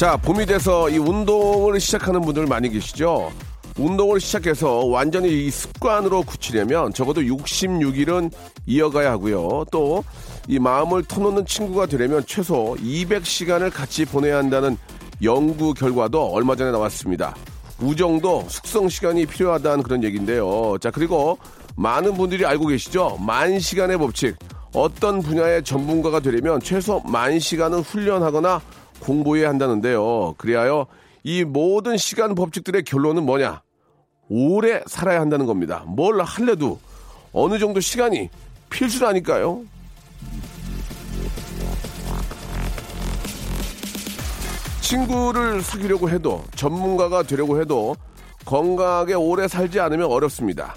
자 봄이 돼서 이 운동을 시작하는 분들 많이 계시죠 운동을 시작해서 완전히 이 습관으로 굳히려면 적어도 66일은 이어가야 하고요 또 이 마음을 터놓는 친구가 되려면 최소 200시간을 같이 보내야 한다는 연구 결과도 얼마 전에 나왔습니다. 우정도 숙성 시간이 필요하다는 그런 얘기인데요. 자, 그리고 많은 분들이 알고 계시죠? 만 시간의 법칙. 어떤 분야의 전문가가 되려면 최소 만 시간은 훈련하거나 공부해야 한다는데요. 그리하여 이 모든 시간 법칙들의 결론은 뭐냐? 오래 살아야 한다는 겁니다. 뭘 할래도 어느 정도 시간이 필수라니까요. 친구를 사귀려고 해도 전문가가 되려고 해도 건강하게 오래 살지 않으면 어렵습니다.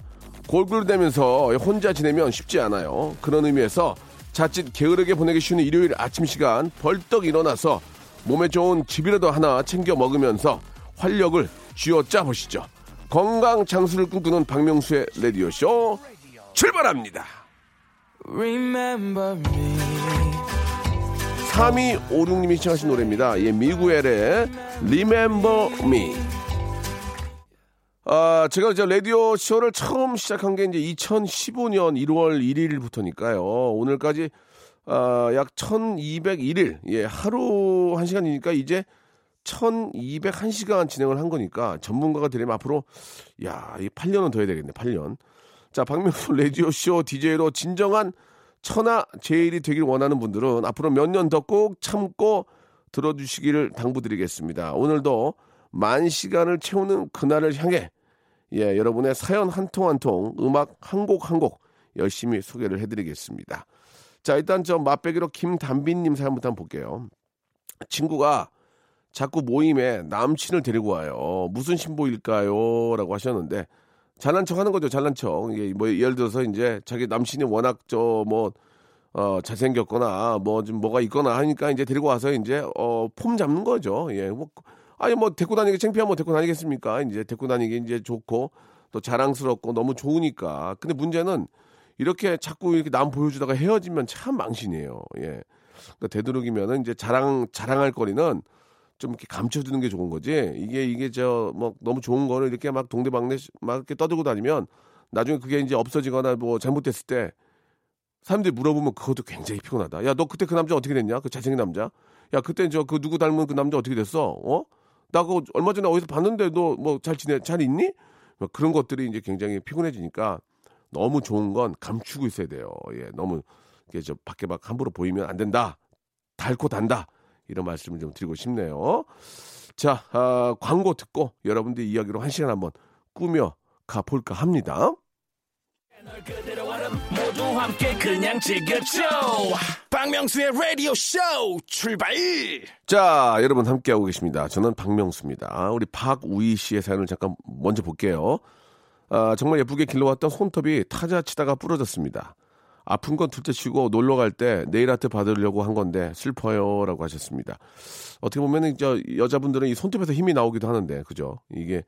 골골대면서 혼자 지내면 쉽지 않아요. 그런 의미에서 자칫 게으르게 보내기 쉬운 일요일 아침 시간 벌떡 일어나서 몸에 좋은 집이라도 하나 챙겨 먹으면서 활력을 쥐어짜 보시죠. 건강 장수를 꿈꾸는 박명수의 라디오 쇼 출발합니다. Remember me. 3256님이 시청하신 노래입니다. 예, 미구엘의 Remember Me. 아, 제가 이제 라디오 쇼를 처음 시작한 게 이제 2015년 1월 1일부터니까요. 오늘까지 아, 약 1201일. 예, 하루 1시간이니까 이제 1201시간 진행을 한 거니까 전문가가 되려면 앞으로 야, 이 8년은 더 해야 되겠네. 8년. 자, 박명수 라디오 쇼 DJ로 진정한 천하 제일이 되길 원하는 분들은 앞으로 몇 년 더 꼭 참고 들어주시기를 당부드리겠습니다. 오늘도 만 시간을 채우는 그날을 향해 예, 여러분의 사연 한 통 한 통, 음악 한 곡 한 곡 열심히 소개를 해드리겠습니다. 자, 일단 저 맛배기로 김담빈님 사연부터 한번 볼게요. 친구가 자꾸 모임에 남친을 데리고 와요. 무슨 신보일까요? 라고 하셨는데 잘난 척 하는 거죠. 잘난 척. 이게 뭐 예를 들어서 이제 자기 남친이 워낙 저 뭐 어, 잘생겼거나 뭐 좀 뭐가 있거나 하니까 이제 데리고 와서 이제 어, 폼 잡는 거죠. 예. 뭐 아니 뭐 데리고 다니기 창피하면 데리고 다니겠습니까? 이제 데리고 다니기 이제 좋고 또 자랑스럽고 너무 좋으니까. 근데 문제는 이렇게 자꾸 이렇게 남 보여주다가 헤어지면 참 망신이에요. 예. 그러니까 되도록이면은 이제 자랑 자랑할 거리는 좀 이렇게 감춰두는 게 좋은 거지. 이게 이게 저 뭐 너무 좋은 거를 이렇게 막 동대방네 막 이렇게 떠들고 다니면 나중에 그게 이제 없어지거나 뭐 잘못됐을 때 사람들이 물어보면 그것도 굉장히 피곤하다. 야, 너 그때 그 남자 어떻게 됐냐? 그 잘생긴 남자? 야, 그때 저 그 누구 닮은 그 남자 어떻게 됐어? 어? 나 그거 얼마 전에 어디서 봤는데 너 뭐 잘 지내? 잘 있니? 뭐 그런 것들이 이제 굉장히 피곤해지니까 너무 좋은 건 감추고 있어야 돼요. 예, 너무 이게 저 밖에 막 함부로 보이면 안 된다. 닳고 단다. 이런 말씀을 좀 드리고 싶네요. 자, 아, 광고 듣고 여러분들 이야기로 한 시간 한번 꾸며 가볼까 합니다. 박명수의 라디오 쇼 출발. 자, 여러분 함께하고 계십니다. 저는 박명수입니다. 우리 박우희 씨의 사연을 잠깐 먼저 볼게요. 아, 정말 예쁘게 길러왔던 손톱이 타자 치다가 부러졌습니다. 아픈 건 둘째 치고 놀러 갈 때 네일 아트 받으려고 한 건데 슬퍼요라고 하셨습니다. 어떻게 보면은 저 여자분들은 이 손톱에서 힘이 나오기도 하는데 그죠? 이게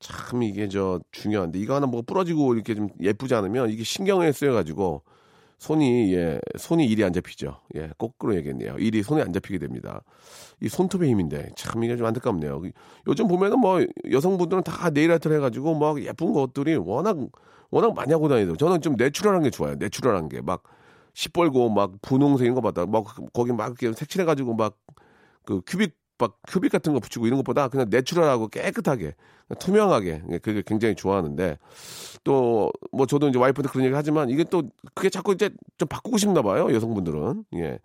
참 이게 저 중요한데 이거 하나 뭐 부러지고 이렇게 좀 예쁘지 않으면 이게 신경에 쓰여 가지고 손이 예 손이 일이 안 잡히죠. 예 거꾸로 얘기했네요. 일이 손에 안 잡히게 됩니다. 이 손톱의 힘인데 참 이게 좀 안타깝네요. 요즘 보면은 뭐 여성분들은 다 네일 아트를 해가지고 막 예쁜 것들이 워낙 워낙 많이 하고 다니죠. 저는 좀 내추럴한 게 좋아요. 내추럴한 게 막 시뻘고 막 분홍색인 거 봤다. 막 거기 막 이렇게 색칠해가지고 막 그 큐빅 막 큐빅 같은 거 붙이고 이런 것보다 그냥 내추럴하고 깨끗하게 투명하게. 그게 굉장히 좋아하는데. 또 뭐 저도 이제 와이프한테 그런 얘기 하지만 이게 또 그게 자꾸 이제 좀 바꾸고 싶나 봐요 여성분들은. 예.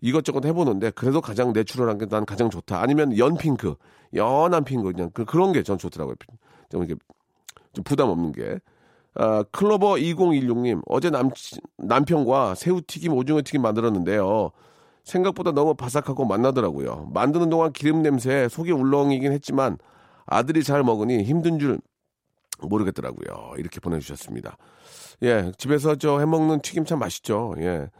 이것저것 해보는데 그래도 가장 내추럴한 게 난 가장 좋다. 아니면 연 핑크 연한 핑크 그냥 그, 그런 게 전 좋더라고요. 좀 이렇게 좀 부담 없는 게. 아, 클로버 2016님, 어제 남, 남편과 새우튀김, 오징어튀김 만들었는데요. 생각보다 너무 바삭하고 맛나더라고요. 만드는 동안 기름 냄새에 속이 울렁이긴 했지만 아들이 잘 먹으니 힘든 줄 모르겠더라고요. 이렇게 보내주셨습니다. 예, 집에서 저 해먹는 튀김 참 맛있죠. 예.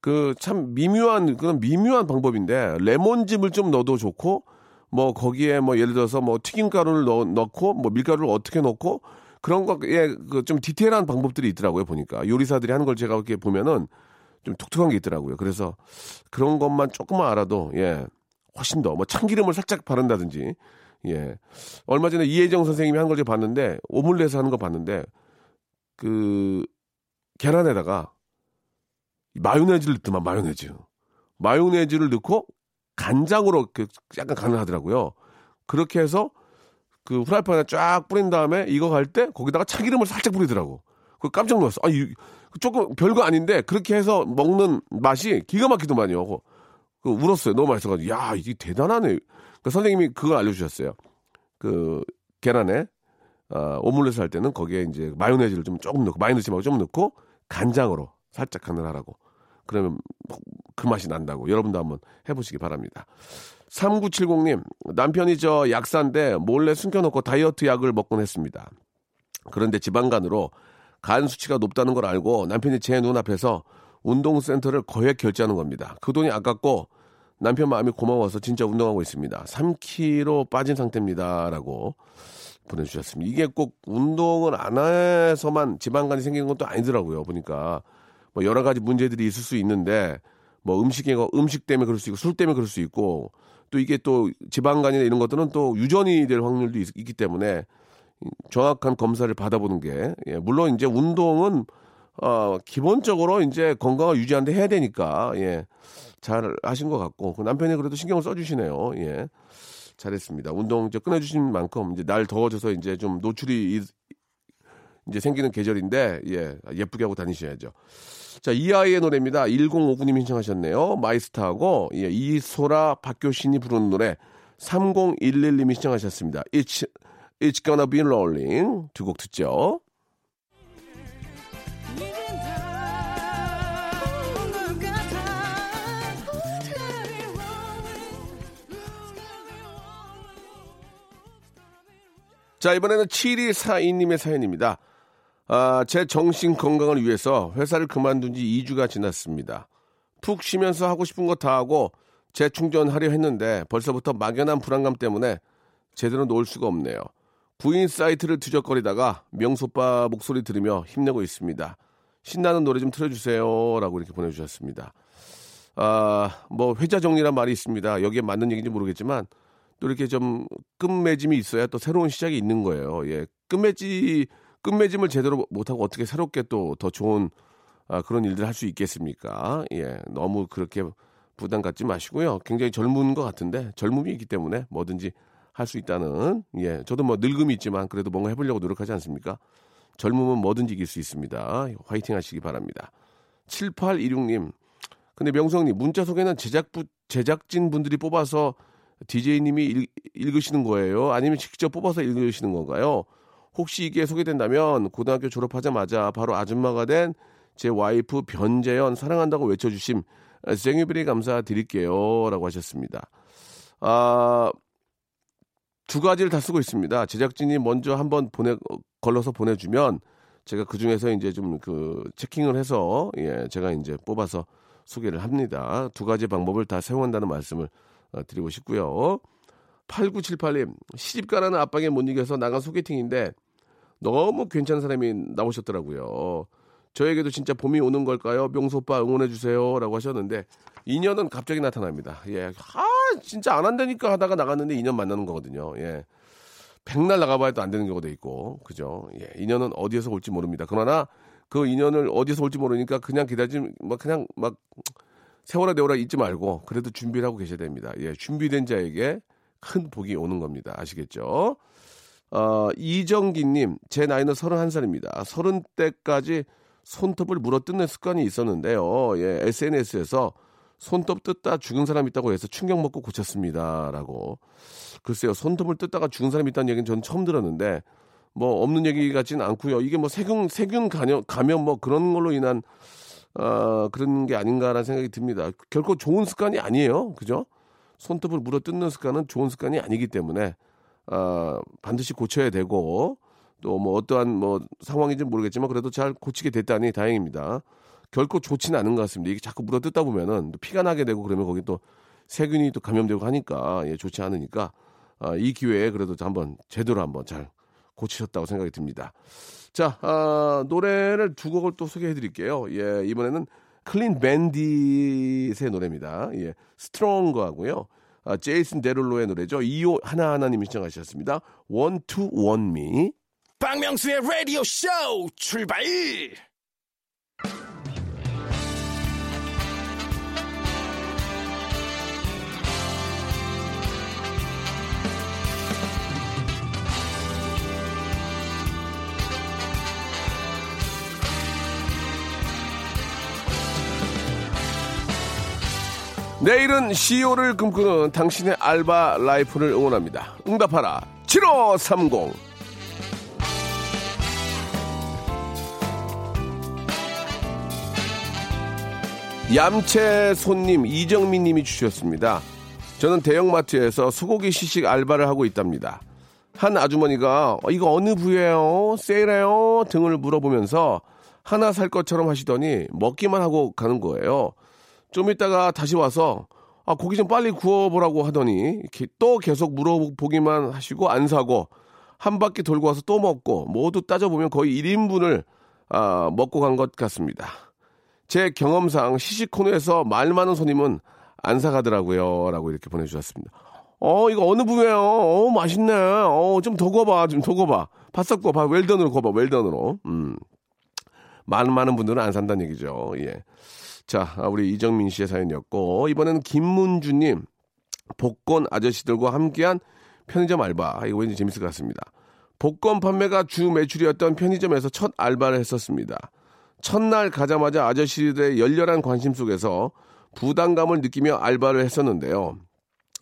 그 참 미묘한, 그런 미묘한 방법인데, 레몬즙을 좀 넣어도 좋고, 뭐 거기에 뭐 예를 들어서 뭐 튀김가루를 넣, 넣고, 뭐 밀가루를 어떻게 넣고, 그런 거, 예, 그좀 디테일한 방법들이 있더라고요, 보니까. 요리사들이 하는 걸 제가 이렇게 보면은 좀 독특한 게 있더라고요. 그래서 그런 것만 조금만 알아도, 예, 훨씬 더, 뭐 참기름을 살짝 바른다든지, 예. 얼마 전에 이혜정 선생님이 한 걸 제가 봤는데, 오믈렛 하는 거 봤는데, 그, 계란에다가 마요네즈를 넣더만, 마요네즈. 마요네즈를 넣고 간장으로 그 약간 간을 하더라고요. 그렇게 해서 그 후라이팬에 쫙 뿌린 다음에 이거 갈 때 거기다가 참기름을 살짝 뿌리더라고. 그 깜짝 놀랐어. 아, 이, 조금 별거 아닌데 그렇게 해서 먹는 맛이 기가 막히더만요. 그 울었어요. 너무 맛있어가지고. 야, 이게 대단하네. 그 선생님이 그걸 알려주셨어요. 그 계란에 어, 오믈렛을 할 때는 거기에 이제 마요네즈를 좀 조금 넣고 마요네즈 말고 좀 넣고 간장으로 살짝 간을 하라고. 그러면 그 맛이 난다고. 여러분도 한번 해보시기 바랍니다. 3970님, 남편이 저 약사인데 몰래 숨겨놓고 다이어트 약을 먹곤 했습니다. 그런데 지방간으로 간 수치가 높다는 걸 알고 남편이 제 눈앞에서 운동센터를 거액 결제하는 겁니다. 그 돈이 아깝고 남편 마음이 고마워서 진짜 운동하고 있습니다. 3kg 빠진 상태입니다. 라고 보내주셨습니다. 이게 꼭 운동을 안 해서만 지방간이 생기는 것도 아니더라고요. 보니까 뭐 여러 가지 문제들이 있을 수 있는데 뭐 음식에 음식 때문에 그럴 수 있고 술 때문에 그럴 수 있고 또 이게 또 지방간이나 이런 것들은 또 유전이 될 확률도 있, 기 때문에 정확한 검사를 받아보는 게 예, 물론 이제 운동은 어 기본적으로 이제 건강을 유지하는데 해야 되니까 예. 잘 하신 것 같고 그 남편이 그래도 신경을 써주시네요. 예. 잘했습니다. 운동 이제 끊어주신 만큼 이제 날 더워져서 이제 좀 노출이 이제 생기는 계절인데 예 예쁘게 하고 다니셔야죠. 자, 이 아이의 노래입니다. 1059님이 신청하셨네요. 마이스타하고, 예, 이소라 박교신이 부르는 노래 3011님이 신청하셨습니다. It's, it's gonna be rolling. 두 곡 듣죠. 자, 이번에는 7242님의 사연입니다. 아, 제 정신 건강을 위해서 회사를 그만둔 지 2주가 지났습니다. 푹 쉬면서 하고 싶은 거 다 하고 재충전하려 했는데 벌써부터 막연한 불안감 때문에 제대로 놓을 수가 없네요. 부인 사이트를 뒤적거리다가 명소빠 목소리 들으며 힘내고 있습니다. 신나는 노래 좀 틀어주세요. 라고 이렇게 보내주셨습니다. 아, 뭐, 회자 정리란 말이 있습니다. 여기에 맞는 얘기인지 모르겠지만 또 이렇게 좀 끝맺음이 있어야 또 새로운 시작이 있는 거예요. 예. 끝맺이, 끝맺음을 제대로 못하고 어떻게 새롭게 또 더 좋은 아, 그런 일들 할수 있겠습니까? 예. 너무 그렇게 부담 갖지 마시고요. 굉장히 젊은 것 같은데 젊음이 있기 때문에 뭐든지 할 수 있다는 예. 저도 뭐 늙음이 있지만 그래도 뭔가 해보려고 노력하지 않습니까? 젊음은 뭐든지 이길 수 있습니다. 화이팅 하시기 바랍니다. 7816님. 근데 명성님, 문자 속에는 제작부, 제작진 분들이 뽑아서 DJ님이 읽, 으시는 거예요? 아니면 직접 뽑아서 읽으시는 건가요? 혹시 이게 소개된다면 고등학교 졸업하자마자 바로 아줌마가 된 제 와이프 변재현 사랑한다고 외쳐주심 생유비리 감사드릴게요. 라고 하셨습니다. 아, 두 가지를 다 쓰고 있습니다. 제작진이 먼저 한번 보내, 걸러서 보내주면 제가 그 중에서 이제 좀 그 체킹을 해서 예, 제가 이제 뽑아서 소개를 합니다. 두 가지 방법을 다 사용한다는 말씀을 어, 드리고 싶고요. 8978님, 시집가라는 압박에 못 이겨서 나간 소개팅인데 너무 괜찮은 사람이 나오셨더라고요. 저에게도 진짜 봄이 오는 걸까요? 명소빠 응원해 주세요. 라고 하셨는데, 인연은 갑자기 나타납니다. 예. 아, 진짜 안 한다니까 하다가 나갔는데 인연 만나는 거거든요. 예. 백날 나가봐야 또 안 되는 경우도 있고, 그죠? 예. 인연은 어디에서 올지 모릅니다. 그러나 그 인연을 어디서 올지 모르니까 그냥 기다리지, 막 그냥 막 세월아 내월아 잊지 말고 그래도 준비를 하고 계셔야 됩니다. 예, 준비된 자에게 큰 복이 오는 겁니다. 아시겠죠? 어, 이정기님, 제 나이는 31살입니다. 30대까지 손톱을 물어 뜯는 습관이 있었는데요. 예, SNS에서 손톱 뜯다 죽은 사람 있다고 해서 충격 먹고 고쳤습니다. 라고. 글쎄요, 손톱을 뜯다가 죽은 사람이 있다는 얘기는 저는 처음 들었는데, 뭐, 없는 얘기 같지는 않고요. 이게 뭐 세균, 세균 감염, 감염 뭐 그런 걸로 인한 어, 그런 게 아닌가라는 생각이 듭니다. 결코 좋은 습관이 아니에요. 그죠? 손톱을 물어 뜯는 습관은 좋은 습관이 아니기 때문에 어, 반드시 고쳐야 되고 또 뭐 어떠한 뭐 상황인지 모르겠지만 그래도 잘 고치게 됐다니 다행입니다. 결코 좋지는 않은 것 같습니다. 이게 자꾸 물어 뜯다 보면은 피가 나게 되고 그러면 거기 또 세균이 또 감염되고 하니까 예, 좋지 않으니까 아, 이 기회에 그래도 한번 제대로 한번 잘 고치셨다고 생각이 듭니다. 자, 아, 노래를 두 곡을 또 소개해 드릴게요. 예, 이번에는 클린 밴딧의 노래입니다. 예, Stronger 하고요. 아, 제이슨 데룰로의 노래죠. 2호 하나하나님이 신청하셨습니다. One Me. 박명수의 라디오 쇼 출발! 내일은 CEO를 꿈꾸는 당신의 알바 라이프를 응원합니다. 응답하라 7530 얌체 손님 이정민 님이 주셨습니다. 저는 대형마트에서 소고기 시식 알바를 하고 있답니다. 한 아주머니가 어, 이거 어느 부위예요? 세일해요? 등을 물어보면서 하나 살 것처럼 하시더니 먹기만 하고 가는 거예요. 좀 있다가 다시 와서 아, 고기 좀 빨리 구워보라고 하더니 또 계속 물어보기만 하시고 안 사고 한 바퀴 돌고 와서 또 먹고 모두 따져보면 거의 1인분을 아, 먹고 간 것 같습니다. 제 경험상 시식 코너에서 말 많은 손님은 안 사가더라고요. 라고 이렇게 보내주셨습니다. 어, 이거 어느 부위예요? 어, 맛있네. 어, 좀 더 구워봐. 좀 더 구워봐. 바싹 구워봐. 웰던으로 구워봐. 웰던으로. 음. 많은, 많은 분들은 안 산다는 얘기죠. 예. 자, 우리 이정민 씨의 사연이었고, 이번에는 김문주님, 복권 아저씨들과 함께한 편의점 알바. 이거 왠지 재밌을 것 같습니다. 복권 판매가 주 매출이었던 편의점에서 첫 알바를 했었습니다. 첫날 가자마자 아저씨들의 열렬한 관심 속에서 부담감을 느끼며 알바를 했었는데요.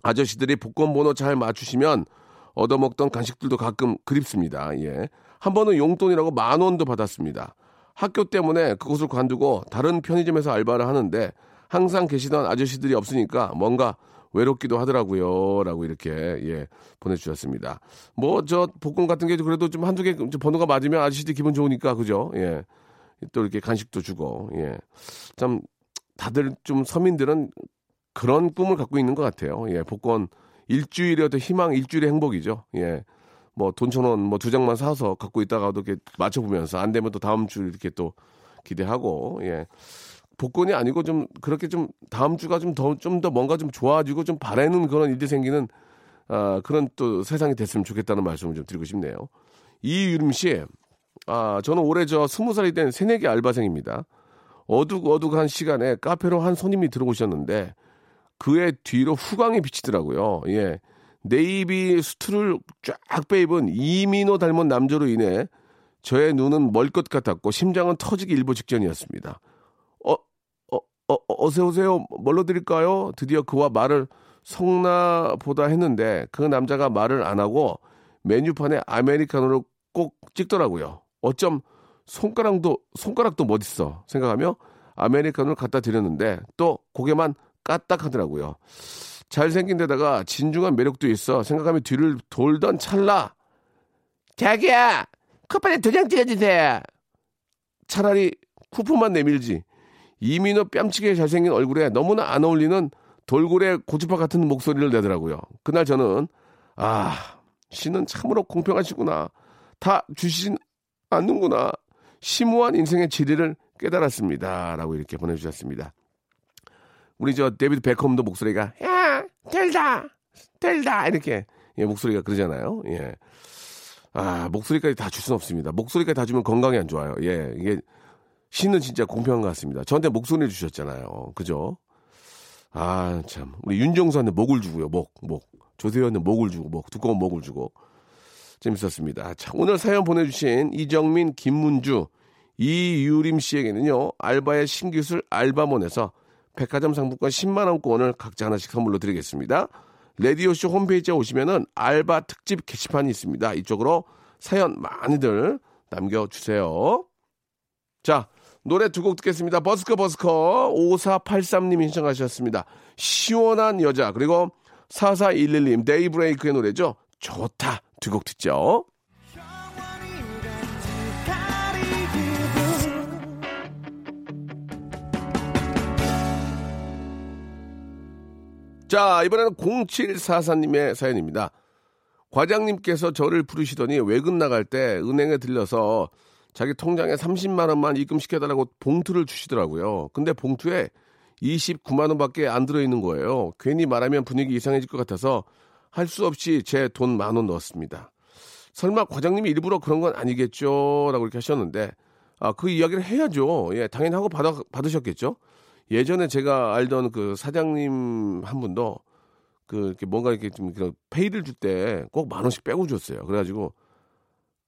아저씨들이 복권 번호 잘 맞추시면 얻어먹던 간식들도 가끔 그립습니다. 예. 한 번은 용돈이라고 만 원도 받았습니다. 학교 때문에 그곳을 관두고 다른 편의점에서 알바를 하는데 항상 계시던 아저씨들이 없으니까 뭔가 외롭기도 하더라고요. 라고 이렇게, 예, 보내주셨습니다. 뭐, 저, 복권 같은 게 그래도 좀 한두 개 번호가 맞으면 아저씨들 기분 좋으니까, 그죠? 예. 또 이렇게 간식도 주고, 예. 참, 다들 좀 서민들은 그런 꿈을 갖고 있는 것 같아요. 예, 복권 일주일의 어떤 희망, 일주일의 행복이죠. 예. 뭐 돈 천 원 뭐 두 장만 사서 갖고 있다가도 이렇게 맞춰보면서 안 되면 또 다음 주 이렇게 또 기대하고 예 복권이 아니고 좀 그렇게 좀 다음 주가 좀더 좀 더 뭔가 좀 좋아지고 좀 바라는 그런 일이 생기는 아 그런 또 세상이 됐으면 좋겠다는 말씀을 좀 드리고 싶네요. 이유림 씨, 아 저는 올해 저 스무 살이 된 새내기 알바생입니다. 어둑어둑한 시간에 카페로 한 손님이 들어오셨는데 그의 뒤로 후광이 비치더라고요. 예. 네이비 수트를 쫙 빼입은 이민호 닮은 남자로 인해 저의 눈은 멀 것 같았고 심장은 터지기 일보 직전이었습니다. 어, 어, 어, 어서 오세요. 뭘로 드릴까요? 드디어 그와 말을 성나보다 했는데 그 남자가 말을 안 하고 메뉴판에 아메리카노를 꼭 찍더라고요. 어쩜 손가락도 손가락도 못 있어 생각하며 아메리카노를 갖다 드렸는데 또 고개만 까딱하더라고요. 잘생긴 데다가 진중한 매력도 있어 생각하며 뒤를 돌던 찰나 자기야 쿠폰에 두 장 찍어주세요. 차라리 쿠폰만 내밀지 이민호 뺨치게 잘생긴 얼굴에 너무나 안 어울리는 돌고래 고주파 같은 목소리를 내더라고요. 그날 저는 아 신은 참으로 공평하시구나 다 주시진 않는구나 심오한 인생의 지리를 깨달았습니다. 라고 이렇게 보내주셨습니다. 우리 저 데비드 베컴도 목소리가 야 들다 들다 이렇게 예, 목소리가 그러잖아요. 예. 아 목소리까지 다 줄 수는 없습니다. 목소리까지 다 주면 건강이 안 좋아요. 예 이게 신은 진짜 공평한 것 같습니다. 저한테 목소리 주셨잖아요. 그죠? 아 참 우리 윤정수한테 목을 주고요. 목 목. 조세호한테 목을 주고 목 두꺼운 목을 주고 재밌었습니다. 자, 오늘 사연 보내주신 이정민, 김문주, 이유림 씨에게는요 알바의 신기술 알바몬에서 백화점 상품권 10만 원권을 각자 하나씩 선물로 드리겠습니다. 레디오쇼 홈페이지에 오시면은 알바 특집 게시판이 있습니다. 이쪽으로 사연 많이들 남겨주세요. 자, 노래 두 곡 듣겠습니다. 버스커 버스커 5483님 신청하셨습니다. 시원한 여자 그리고 4411님 데이브레이크의 노래죠. 좋다 두 곡 듣죠. 자, 이번에는 0744님의 사연입니다. 과장님께서 저를 부르시더니 외근 나갈 때 은행에 들려서 자기 통장에 30만 원만 입금시켜달라고 봉투를 주시더라고요. 근데 봉투에 29만 원밖에 안 들어있는 거예요. 괜히 말하면 분위기 이상해질 것 같아서 할 수 없이 제 돈 만 원 넣었습니다. 설마 과장님이 일부러 그런 건 아니겠죠? 라고 이렇게 하셨는데, 아, 그 이야기를 해야죠. 예, 당연히 하고 받아, 받으셨겠죠? 예전에 제가 알던 그 사장님 한 분도 그 이렇게 뭔가 이렇게 좀 그런 페이를 줄 때 꼭 만 원씩 빼고 줬어요. 그래가지고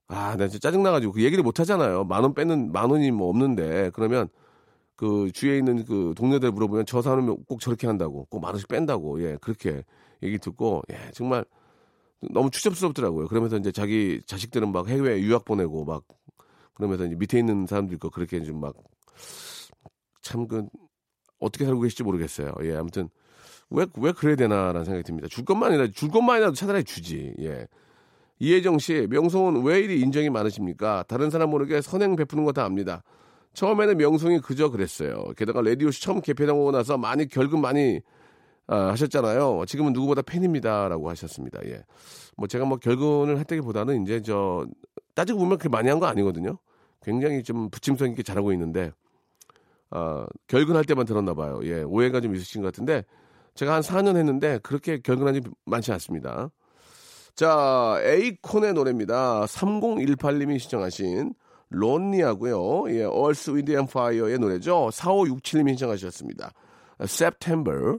아, 나 진짜 짜증나가지고 그 얘기를 못 하잖아요. 만 원 빼는 만 원이 뭐 없는데 그러면 그 주위에 있는 그 동료들 물어보면 저 사람은 꼭 저렇게 한다고 꼭 만 원씩 뺀다고 예 그렇게 얘기 듣고 예 정말 너무 추접스럽더라고요. 그러면서 이제 자기 자식들은 막 해외 유학 보내고 막 그러면서 이제 밑에 있는 사람들 거 그렇게 좀 막 참 그 어떻게 살고 계실지 모르겠어요. 예 아무튼 왜, 왜 그래야 되나라는 생각이 듭니다. 줄 것만이라도, 줄 것만이라도 차라리 주지. 예. 이혜정 씨, 명성은 왜 이리 인정이 많으십니까? 다른 사람 모르게 선행 베푸는 거 다 압니다. 처음에는 명성이 그저 그랬어요. 게다가 레디오씨 처음 개편하고 나서 많이 결금 많이 아, 하셨잖아요. 지금은 누구보다 팬입니다라고 하셨습니다. 예. 뭐 제가 뭐 결근을 했다기보다는 이제 저 따지고 보면 그렇게 많이 한 거 아니거든요. 굉장히 좀 부침성 있게 잘하고 있는데 아, 결근할 때만 들었나 봐요. 예. 오해가 좀 있으신 것 같은데 제가 한 4년 했는데 그렇게 결근한 지 많지 않습니다. 자, 에이콘의 노래입니다. 3018님이 시청하신 Lonely하고요. 예, 얼스 윈드 앤 파이어의 노래죠. 4567님이 신청하셨습니다. September.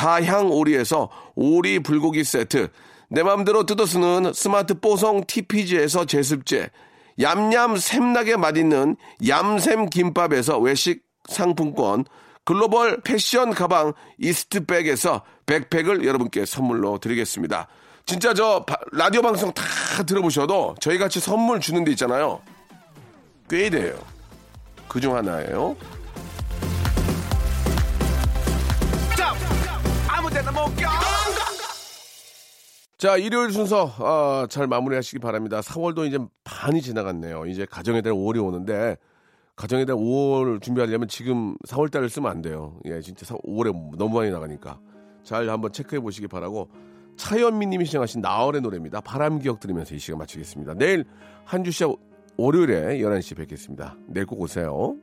다향 오리에서 오리 불고기 세트, 내 맘대로 뜯어 쓰는 스마트 뽀송 TPG에서 제습제, 얌얌 샘나게 맛있는 얌샘 김밥에서 외식 상품권, 글로벌 패션 가방 이스트백에서 백팩을 여러분께 선물로 드리겠습니다. 진짜 저 라디오 방송 다 들어보셔도 저희 같이 선물 주는 데 있잖아요. 꽤 돼요. 그중 하나예요. 자, 일요일 순서, 아, 잘 마무리 하시기 바랍니다. 4월도 이제 반이 지나갔네요. 이제 가정에 대한 5월이 오는데, 가정에 대한 5월 준비하려면 지금 4월 달을 쓰면 안 돼요. 예, 진짜 5월에 너무 많이 나가니까. 잘 한번 체크해 보시기 바라고. 차현미님이 시청하신 나얼의 노래입니다. 바람 기억 들으면서 이 시간 마치겠습니다. 내일 한주 시작 월요일에 11시 뵙겠습니다. 내일 꼭 오세요.